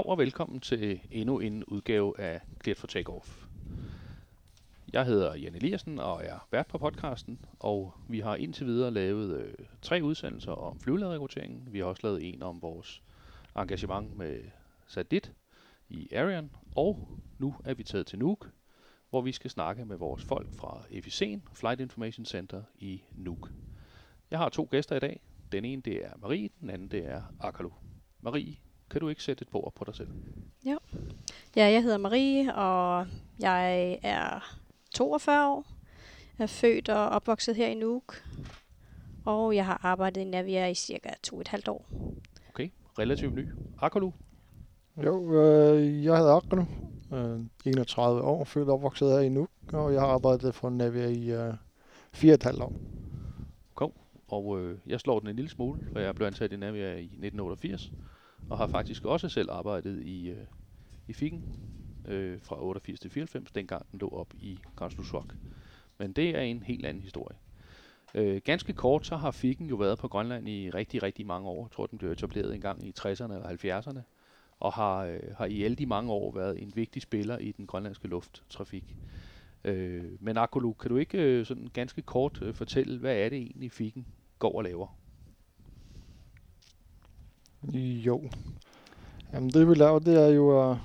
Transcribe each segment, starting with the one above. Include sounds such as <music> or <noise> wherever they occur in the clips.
Goddag og velkommen til endnu en udgave af Cleared for Takeoff. Jeg hedder Jan Eliassen og er vært på podcasten, og vi har indtil videre lavet øh, tre udsendelser om flyvelederrekrutteringen. Vi har også lavet en om vores engagement med Sadit i Arian, og nu er vi taget til Nuuk, hvor vi skal snakke med vores folk fra FIC'en, Flight Information Center i Nuuk. Jeg har to gæster i dag. Den ene det er Marie, den anden det er Akalu. Marie, kan du ikke sætte et bord på dig selv? Ja, jeg hedder Marie, og jeg er 42 år. Jeg er født og opvokset her i Nuuk, og jeg har arbejdet i Navia i cirka to og et halvt år. Okay, relativt ny. Akalu, Jo, øh, jeg hedder Akron, øh, 31 år, født og opvokset her i Nuuk, og jeg har arbejdet for Navia i øh, 4,5 år. og øh, jeg slår den en lille smule, for jeg blev ansat i Navia i 1988, og har faktisk også selv arbejdet i, øh, i Fikken øh, fra 88 til 94, dengang den lå op i Konstantinusvok. Men det er en helt anden historie. Øh, ganske kort, så har Fikken jo været på Grønland i rigtig, rigtig mange år. Jeg tror, den blev etableret engang i 60'erne eller 70'erne, og har, øh, har i alle de mange år været en vigtig spiller i den grønlandske lufttrafik. Øh, men Akolu, kan du ikke øh, sådan ganske kort øh, fortælle, hvad er det egentlig Fikken går og laver? Jo. Jamen det vi laver, det er jo, at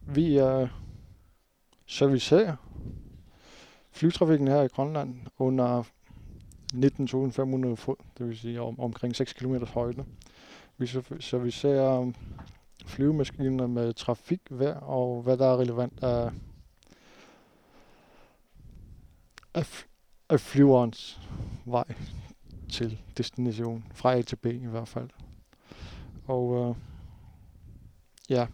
vi er servicerer flytrafikken her i Grønland under 19.500 fod, det vil sige om, omkring 6 km højde. Vi serv- servicerer øh, flyvemaskiner med trafik, vejr og hvad der er relevant af, af, af flyverens vej til destination, fra A til B i hvert fald. Og øh, ja,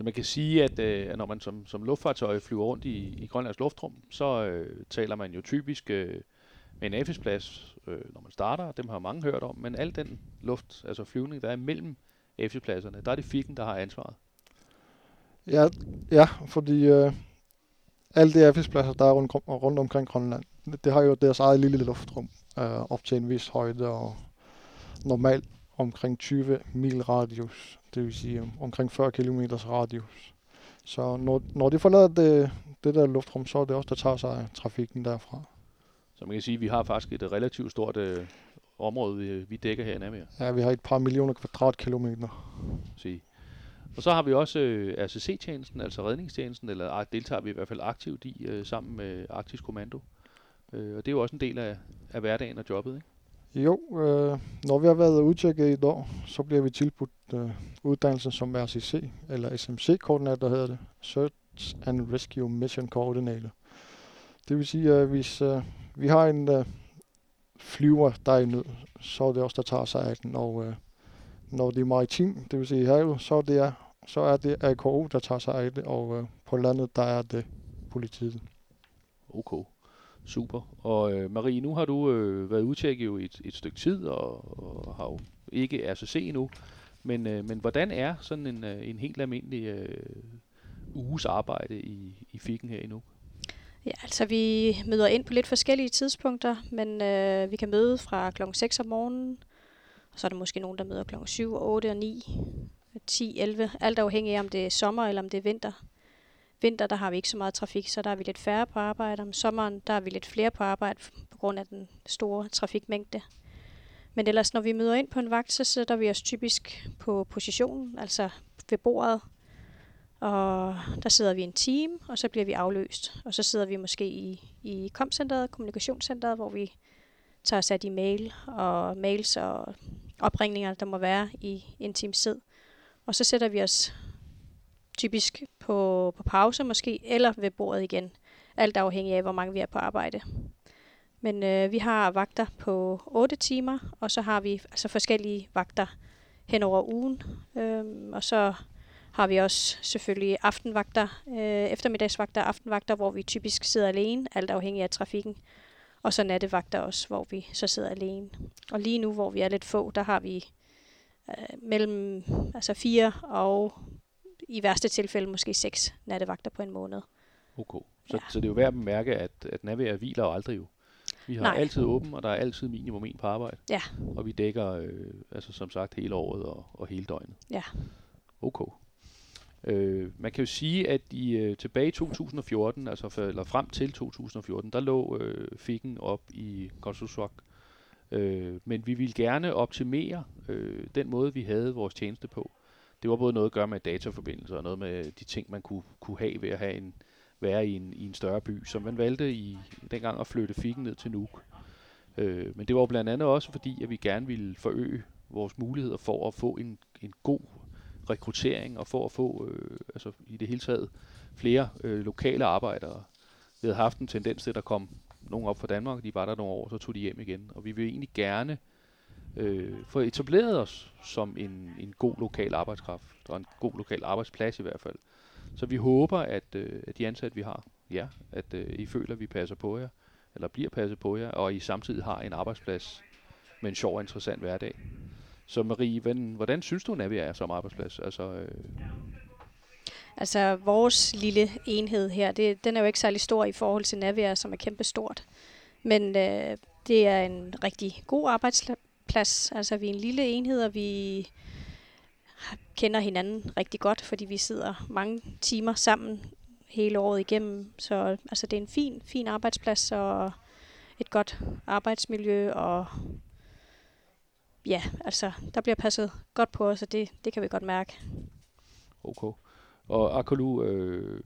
Så man kan sige, at, øh, at når man som, som luftfartøj flyver rundt i, i Grønlands luftrum, så øh, taler man jo typisk øh, med en AFIS-plads, øh, når man starter. Dem har mange hørt om, men al den luft, altså flyvning, der er mellem AFIS-pladserne, der er det Figen, der har ansvaret. ja, ja fordi øh, alle de AFIS-pladser, der er rundt, rundt omkring Grønland, det har jo deres eget lille luftrum, øh, op til en vis højde, og normalt omkring 20 mil radius, det vil sige om- omkring 40 km radius. Så når, når de forlader det, det der luftrum, så er det også, der tager sig af trafikken derfra. Så man kan sige, at vi har faktisk et relativt stort øh, område, vi, vi dækker her i Namibia. Ja, vi har et par millioner kvadratkilometer. sige. Og så har vi også øh, RCC-tjenesten, altså redningstjenesten, eller ah, deltager vi i hvert fald aktivt i, øh, sammen med Arktisk Kommando. Øh, og det er jo også en del af, af hverdagen og jobbet, ikke? Jo, øh, når vi har været udtjekket i et år, så bliver vi tilbudt øh, uddannelsen som RCC, eller SMC-koordinator hedder det, Search and Rescue Mission Coordinator. Det vil sige, at hvis øh, vi har en øh, flyver, der er i nød, så er det også der tager sig af den, og øh, når det er maritim, det vil sige havet, så er det, så er det AKO, der tager sig af det, og øh, på landet, der er det politiet. Okay, super. Og øh, Marie, nu har du øh, været udtjekket jo et, et stykke tid, og, og har jo ikke RCC endnu. Men, øh, men hvordan er sådan en, øh, en helt almindelig øh, uges arbejde i, i fikken her endnu? Ja, altså vi møder ind på lidt forskellige tidspunkter, men øh, vi kan møde fra klokken 6 om morgenen, og så er der måske nogen, der møder klokken 7, 8 og 9, 10, 11, alt afhængig af, om det er sommer eller om det er vinter. Vinter, der har vi ikke så meget trafik, så der er vi lidt færre på arbejde. Om sommeren, der er vi lidt flere på arbejde på grund af den store trafikmængde. Men ellers, når vi møder ind på en vagt, så sætter vi os typisk på positionen, altså ved bordet, og der sidder vi en time, og så bliver vi afløst. Og så sidder vi måske i, i komcenteret, kommunikationscenteret, hvor vi tager os af de mail og mails og opringninger, der må være i en times tid. Og så sætter vi os typisk på, på pause måske, eller ved bordet igen. Alt afhængig af, hvor mange vi er på arbejde. Men øh, vi har vagter på 8 timer, og så har vi altså forskellige vagter hen over ugen. Øhm, og så har vi også selvfølgelig aftenvagter, øh, eftermiddagsvagter aftenvagter, hvor vi typisk sidder alene, alt afhængig af trafikken. Og så nattevagter også, hvor vi så sidder alene. Og lige nu, hvor vi er lidt få, der har vi øh, mellem altså fire og i værste tilfælde måske seks nattevagter på en måned. Okay. Så, Ja. så det er jo værd at bemærke, at, at Naviair hviler jo aldrig jo. Vi har Nej. altid åben, og der er altid minimum en på arbejde. Ja. Og vi dækker, øh, altså som sagt, hele året og, og hele døgnet. Ja. Okay. Øh, man kan jo sige, at i, øh, tilbage i 2014, altså for, eller frem til 2014, der lå øh, Fikken op i Konsulsvak. Øh, men vi ville gerne optimere øh, den måde, vi havde vores tjeneste på. Det var både noget at gøre med dataforbindelser og noget med de ting, man kunne, kunne have ved at have en, være i en, i en større by. som man valgte i dengang at flytte Fikken ned til Nuuk. Øh, men det var blandt andet også fordi, at vi gerne ville forøge vores muligheder for at få en, en god rekruttering og for at få øh, altså i det hele taget flere øh, lokale arbejdere. Vi havde haft en tendens til, at der kom nogen op fra Danmark, de var der nogle år, så tog de hjem igen. Og vi vil egentlig gerne øh, øh, få etableret os som en, en god lokal arbejdskraft, og en god lokal arbejdsplads i hvert fald. Så vi håber, at, øh, at de ansatte, vi har, ja, at øh, I føler, at vi passer på jer, eller bliver passet på jer, og I samtidig har en arbejdsplads med en sjov og interessant hverdag. Så Marie, hvordan, hvordan synes du, at vi er som arbejdsplads? Altså, øh, Altså, vores lille enhed her, det, den er jo ikke særlig stor i forhold til Navia, som er kæmpestort. Men øh, det er en rigtig god arbejdsplads. Altså, vi er en lille enhed, og vi kender hinanden rigtig godt, fordi vi sidder mange timer sammen hele året igennem. Så altså, det er en fin, fin arbejdsplads og et godt arbejdsmiljø, og ja, altså, der bliver passet godt på os, og det, det kan vi godt mærke. okay. Og Akolu, øh,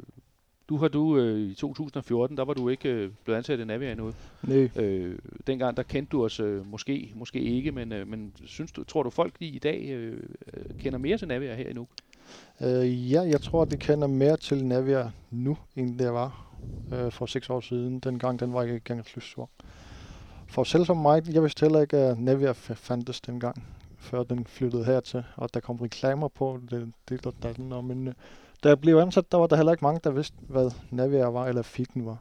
du har du øh, i 2014, der var du ikke øh, blevet ansat i Navia endnu. Nej, Øh, dengang der kendte du os øh, måske, måske ikke, men, øh, men synes du, tror du folk i, i dag øh, øh, kender mere til Navia her endnu? øh, ja, jeg tror, de kender mere til Navia nu, end det var øh, for seks år siden, dengang den var i gang slutspor. For selv som mig, jeg vidste heller ikke, at Navia fandtes dengang, før den flyttede hertil, og der kom reklamer på det, det og datten, og men øh, da jeg blev ansat, der var der heller ikke mange, der vidste, hvad Navia var, eller Fiken var.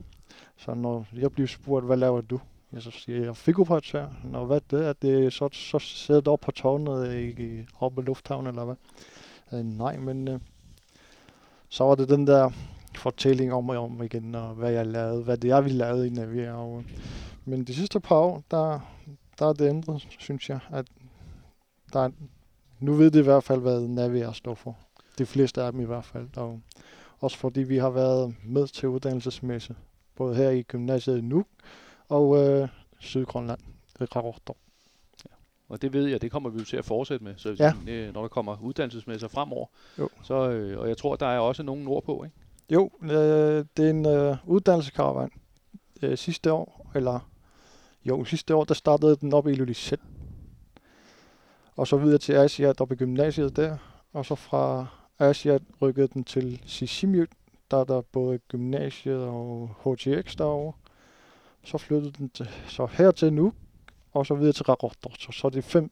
Så når jeg blev spurgt, hvad laver du? Jeg så siger jeg, figuroperatør. Nå, hvad det er, det så, så sidder du oppe på tårnet i, i, oppe i lufthavnen, eller hvad? Øh, nej, men øh, så var det den der fortælling om og om igen, og hvad jeg lavede, hvad det er, vi lavede i Navia. Og, øh, men de sidste par år, der, der er det ændret, synes jeg, at der nu ved det i hvert fald, hvad Navia står for. De fleste af dem i hvert fald. Og også fordi vi har været med til uddannelsesmesse, både her i gymnasiet i Nuuk og øh, Sydgrønland. Det Rarortor. Og det ved jeg, det kommer vi jo til at fortsætte med, så Ja. øh, når der kommer uddannelsesmesser fremover. Jo. Så, øh, og jeg tror, der er også nogen nordpå, ikke? Jo, øh, det er en øh, uddannelseskaravan. Øh, sidste år, eller jo, sidste år, der startede den op i Ilulissat. Og så videre til Asia, op i gymnasiet der. Og så fra Asia rykkede den til Sisimiut, der er der både gymnasiet og HTX derovre. Så flyttede den til, så her til nu, og så videre til Rarortor. Så, så er det fem,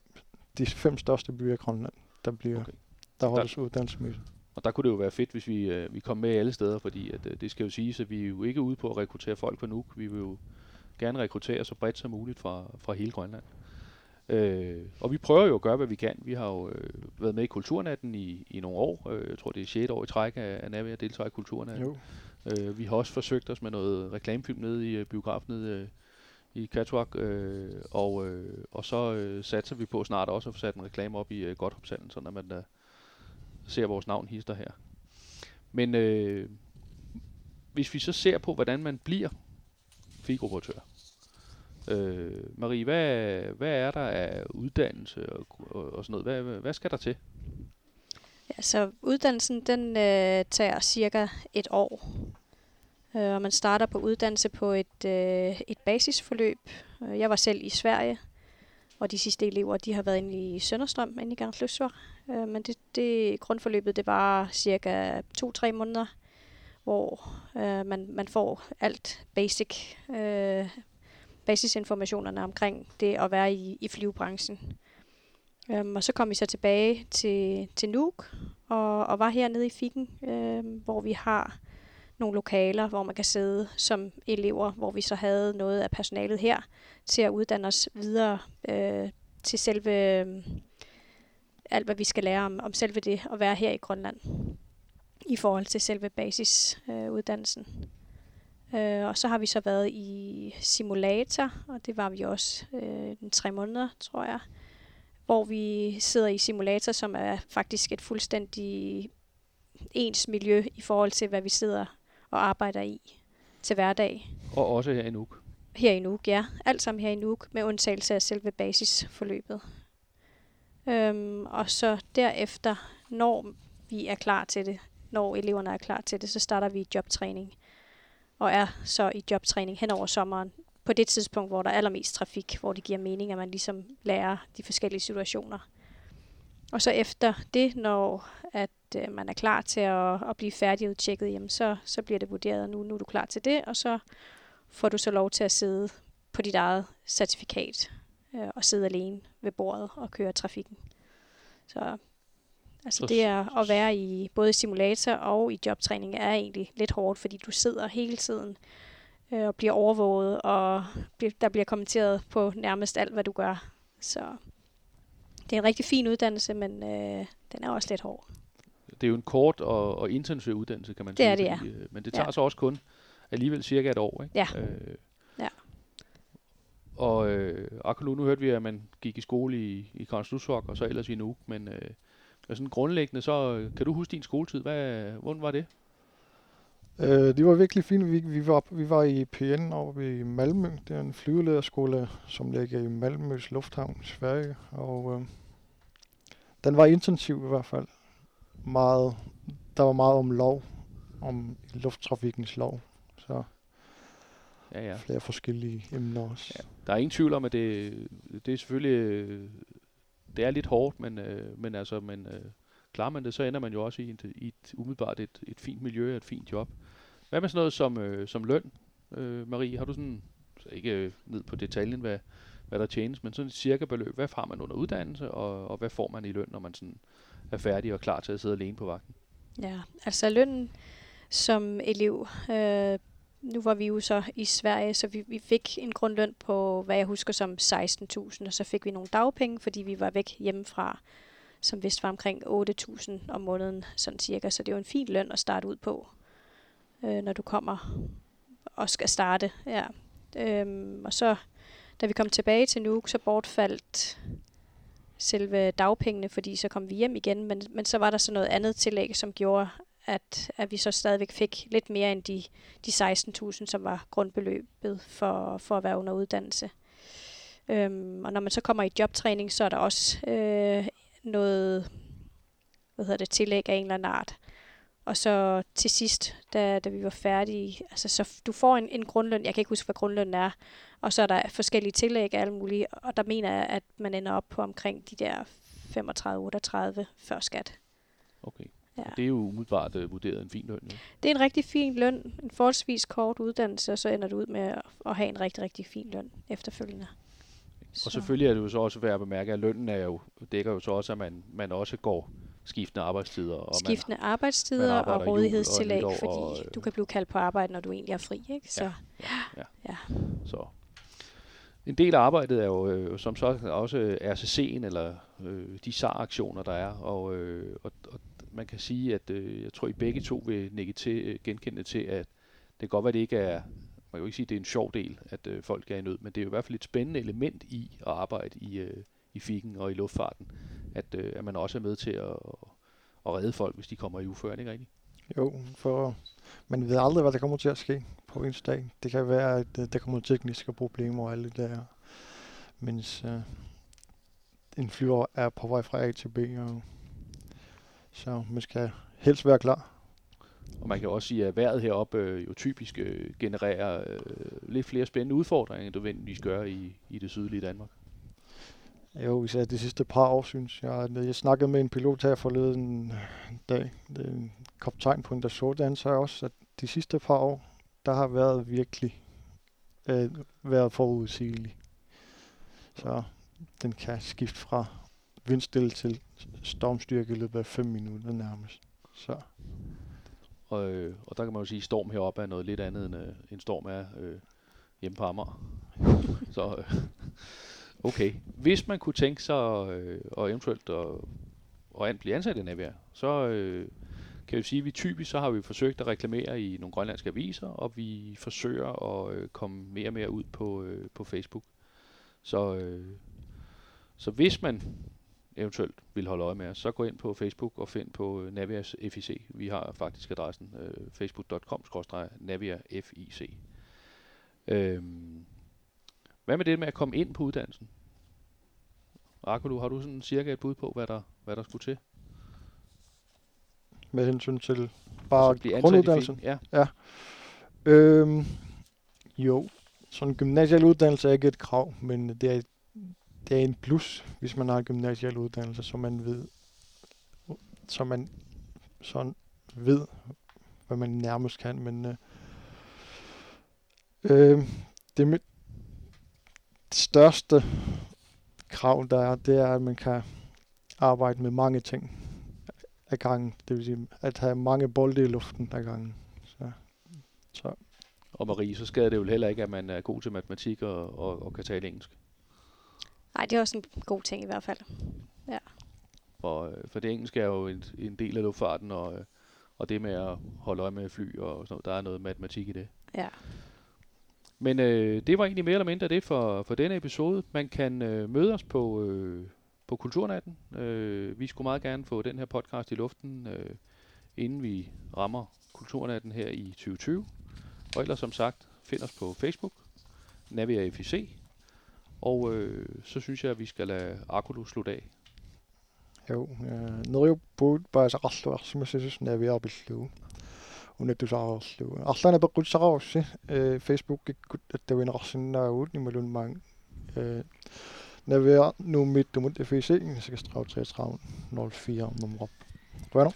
de fem største byer i Grønland, der bliver, Okay. der holdes uddannelsesmøde. Og der kunne det jo være fedt, hvis vi, øh, vi kom med alle steder, fordi at, øh, det skal jo siges, at vi er jo ikke ude på at rekruttere folk fra Nuuk. Vi vil jo gerne rekruttere så bredt som muligt fra, fra hele Grønland. Øh, og vi prøver jo at gøre, hvad vi kan. Vi har jo øh, været med i Kulturnatten i, i nogle år. Øh, jeg tror, det er 6. år i træk at deltage i Kulturnatten. Jo. Øh, vi har også forsøgt os med noget reklamefilm nede i øh, biografen nede øh, i Katwak, øh, og, øh, og så øh, satser vi på snart også at få sat en reklame op i øh, Godthåbshallen, sådan at man øh, ser vores navn hister her. Men øh, hvis vi så ser på, hvordan man bliver figuroperatør. Øh, Marie, hvad, hvad er der af uddannelse og, og, og sådan noget? Hvad, hvad- skal der til? Ja, så uddannelsen, den øh, tager cirka et år. Øh, og man starter på uddannelse på et, øh, et basisforløb. Øh, jeg var selv i Sverige, og de sidste elever, de har været inde i Sønderstrøm, inde i Garnsløsvar. Øh, men det, det grundforløbet, det var cirka to-tre måneder, hvor øh, man, man får alt basic, øh, basisinformationerne omkring det at være i, i flyvebranchen. Øhm, og så kom vi så tilbage til, til Nuuk og, og var hernede i Fikken, øhm, hvor vi har nogle lokaler, hvor man kan sidde som elever, hvor vi så havde noget af personalet her til at uddanne os videre øh, til selve øh, alt, hvad vi skal lære om, om selve det at være her i Grønland i forhold til selve basisuddannelsen. Øh, uddannelsen. Øh, og så har vi så været i simulator, og det var vi også øh, en tre måneder, tror jeg, hvor vi sidder i simulator, som er faktisk et fuldstændig ens miljø i forhold til, hvad vi sidder og arbejder i til hverdag. Og også her i Nuuk. Her i Nuuk, ja. Alt sammen her i Nuuk, med undtagelse af selve basisforløbet. Øhm, og så derefter, når vi er klar til det, når eleverne er klar til det, så starter vi jobtræning. Og er så i jobtræning hen over sommeren, på det tidspunkt, hvor der er allermest trafik, hvor det giver mening, at man ligesom lærer de forskellige situationer. Og så efter det, når at øh, man er klar til at, at blive færdigudtjekket, jamen så, så bliver det vurderet, nu, nu er du klar til det, og så får du så lov til at sidde på dit eget certifikat øh, og sidde alene ved bordet og køre trafikken. Så altså det er at være i både simulator og i jobtræning er egentlig lidt hårdt, fordi du sidder hele tiden øh, og bliver overvåget, og der bliver kommenteret på nærmest alt, hvad du gør. Så det er en rigtig fin uddannelse, men øh, den er også lidt hård. Det er jo en kort og, og intensiv uddannelse, kan man Det sige. er det, ja. fordi, øh, Men det tager Ja. så også kun alligevel cirka et år, ikke? Ja. Øh, Ja. Og øh, Akulu, nu hørte vi, at man gik i skole i, i Konstantinsvok, og så ellers i Nuuk, men øh, men sådan grundlæggende, så øh, kan du huske din skoletid? Hvad, hvordan var det? Øh, det var virkelig fint. Vi, vi, var, vi var i PN oppe i Malmø. Det er en flyvelederskole, som ligger i Malmøs Lufthavn i Sverige. Og øh, den var intensiv i hvert fald. Meget, der var meget om lov, om lufttrafikkens lov. Så Ja, ja. flere forskellige emner også. Ja. Der er ingen tvivl om, at det, det er selvfølgelig øh, det er lidt hårdt, men, øh, men altså, men øh, klarer man det, så ender man jo også i et, i et umiddelbart et, et fint miljø og et fint job. Hvad med sådan noget som, øh, som løn, øh, Marie? Har du sådan, så ikke øh, ned på detaljen, hvad, hvad der tjenes, men sådan et cirka beløb. Hvad har man under uddannelse, og, og hvad får man i løn, når man sådan er færdig og klar til at sidde alene på vagten? Ja, altså lønnen som elev, øh, nu var vi jo så i Sverige, så vi, vi fik en grundløn på, hvad jeg husker som 16.000, og så fik vi nogle dagpenge, fordi vi var væk hjemmefra, som vist var omkring 8.000 om måneden, sådan cirka. Så det er jo en fin løn at starte ud på, øh, når du kommer og skal starte. Ja. Øhm, og så, da vi kom tilbage til Nuuk, så bortfaldt selve dagpengene, fordi så kom vi hjem igen, men, men så var der så noget andet tillæg, som gjorde, at, at vi så stadigvæk fik lidt mere end de, de 16.000, som var grundbeløbet for, for at være under uddannelse. Øhm, og når man så kommer i jobtræning, så er der også øh, noget hvad hedder det, tillæg af en eller anden art. Og så til sidst, da, da vi var færdige, altså så du får en, en grundløn, jeg kan ikke huske, hvad grundlønnen er, og så er der forskellige tillæg af alle mulige, og der mener jeg, at man ender op på omkring de der 35-38 før skat. Okay. Ja. Det er jo umiddelbart øh, vurderet en fin løn. Jo. Det er en rigtig fin løn, en forholdsvis kort uddannelse, og så ender du ud med at, at have en rigtig, rigtig fin løn efterfølgende. Og selvfølgelig er det jo så også værd at bemærke, at lønnen er jo, dækker jo så også, at man, man også går skiftende arbejdstider. Og Skiftende man arbejdstider arbejder og rådighedstillæg, fordi og, øh, du kan blive kaldt på arbejde, når du egentlig er fri. Ikke? Så, Ja, ja. ja. Så en del af arbejdet er jo øh, som så også RCC'en, eller øh, de SAR-aktioner, der er. Og, øh, og, og man kan sige, at øh, jeg tror, I begge to vil nikke til, øh, genkende til, at det kan godt være, at det ikke er, man kan jo ikke sige, at det er en sjov del, at øh, folk er i nød, men det er jo i hvert fald et spændende element i at arbejde i, øh, i fikken og i luftfarten, at, øh, at man også er med til at, at redde folk, hvis de kommer i uføren, ikke rigtigt? Jo, for man ved aldrig, hvad der kommer til at ske på en dag. Det kan være, at øh, der kommer tekniske problemer og alt det der, mens øh, en flyver er på vej fra A til B. Og, så man skal helst være klar. Og man kan også sige, at vejret heroppe øh, jo typisk øh, genererer øh, lidt flere spændende udfordringer, end du gør i, i det sydlige Danmark. Jo, især de sidste par år, synes jeg. Jeg snakkede med en pilot her forleden dag, det er en kaptajn på en Dassault, han sagde også, at de sidste par år, der har været virkelig øh, været forudsigelig. Så den kan skifte fra vindstille til stormstyrke i løbet af 5 minutter nærmest. Så Og, øh, og der kan man jo sige, at storm heroppe er noget lidt andet, end øh, en storm er øh, hjemme på Amager. <laughs> Så øh, okay. Hvis man kunne tænke sig øh, og eventuelt at, og an- blive ansat i Navier, så øh, kan vi sige, at vi typisk så har vi forsøgt at reklamere i nogle grønlandske aviser, og vi forsøger at øh, komme mere og mere ud på, øh, på Facebook. Så, øh, så hvis man eventuelt vil holde øje med os, så gå ind på Facebook og find på øh, Navias FIC. Vi har faktisk adressen øh, facebook.com-naviafic. Øhm, hvad med det med at komme ind på uddannelsen? Akulu, har du sådan cirka et bud på, hvad der, hvad der skulle til? Med hensyn til bare Altså grunduddannelsen? FIC? Ja. Øhm, jo, sådan en gymnasial uddannelse er ikke et krav, men det er, det er en plus, hvis man har en gymnasial uddannelse, så man ved, så man sådan ved, hvad man nærmest kan, men øh, øh, det, med, det største krav, der er, det er, at man kan arbejde med mange ting ad gangen. Det vil sige, at have mange bolde i luften ad gangen. Så, så Og Marie, så skader det jo heller ikke, at man er god til matematik og, og, og kan tale engelsk. Nej, det er også en god ting i hvert fald. For, øh, for det engelske er jo en, en del af luftfarten, og, øh, og det med at holde øje med fly og sådan noget, der er noget matematik i det. Ja. Men øh, det var egentlig mere eller mindre det for, for denne episode. Man kan øh, møde os på, øh, på Kulturnatten. Øh, vi skulle meget gerne få den her podcast i luften, øh, inden vi rammer Kulturnatten her i 2020. Og ellers som sagt, find os på Facebook, Navia FIC. Og øh, så synes jeg, at vi skal lade Akulu slutte af. Jo, нерюппуут паасақарлуарсимассасус навиарпиллугу унатусаарерлугу арлана пеққутсақарусси э фейсбуккиккут аттавинеқарсинаагуут нималунмаан э навиар нууммиттумут FEC 3633 04 nummer. Bueno,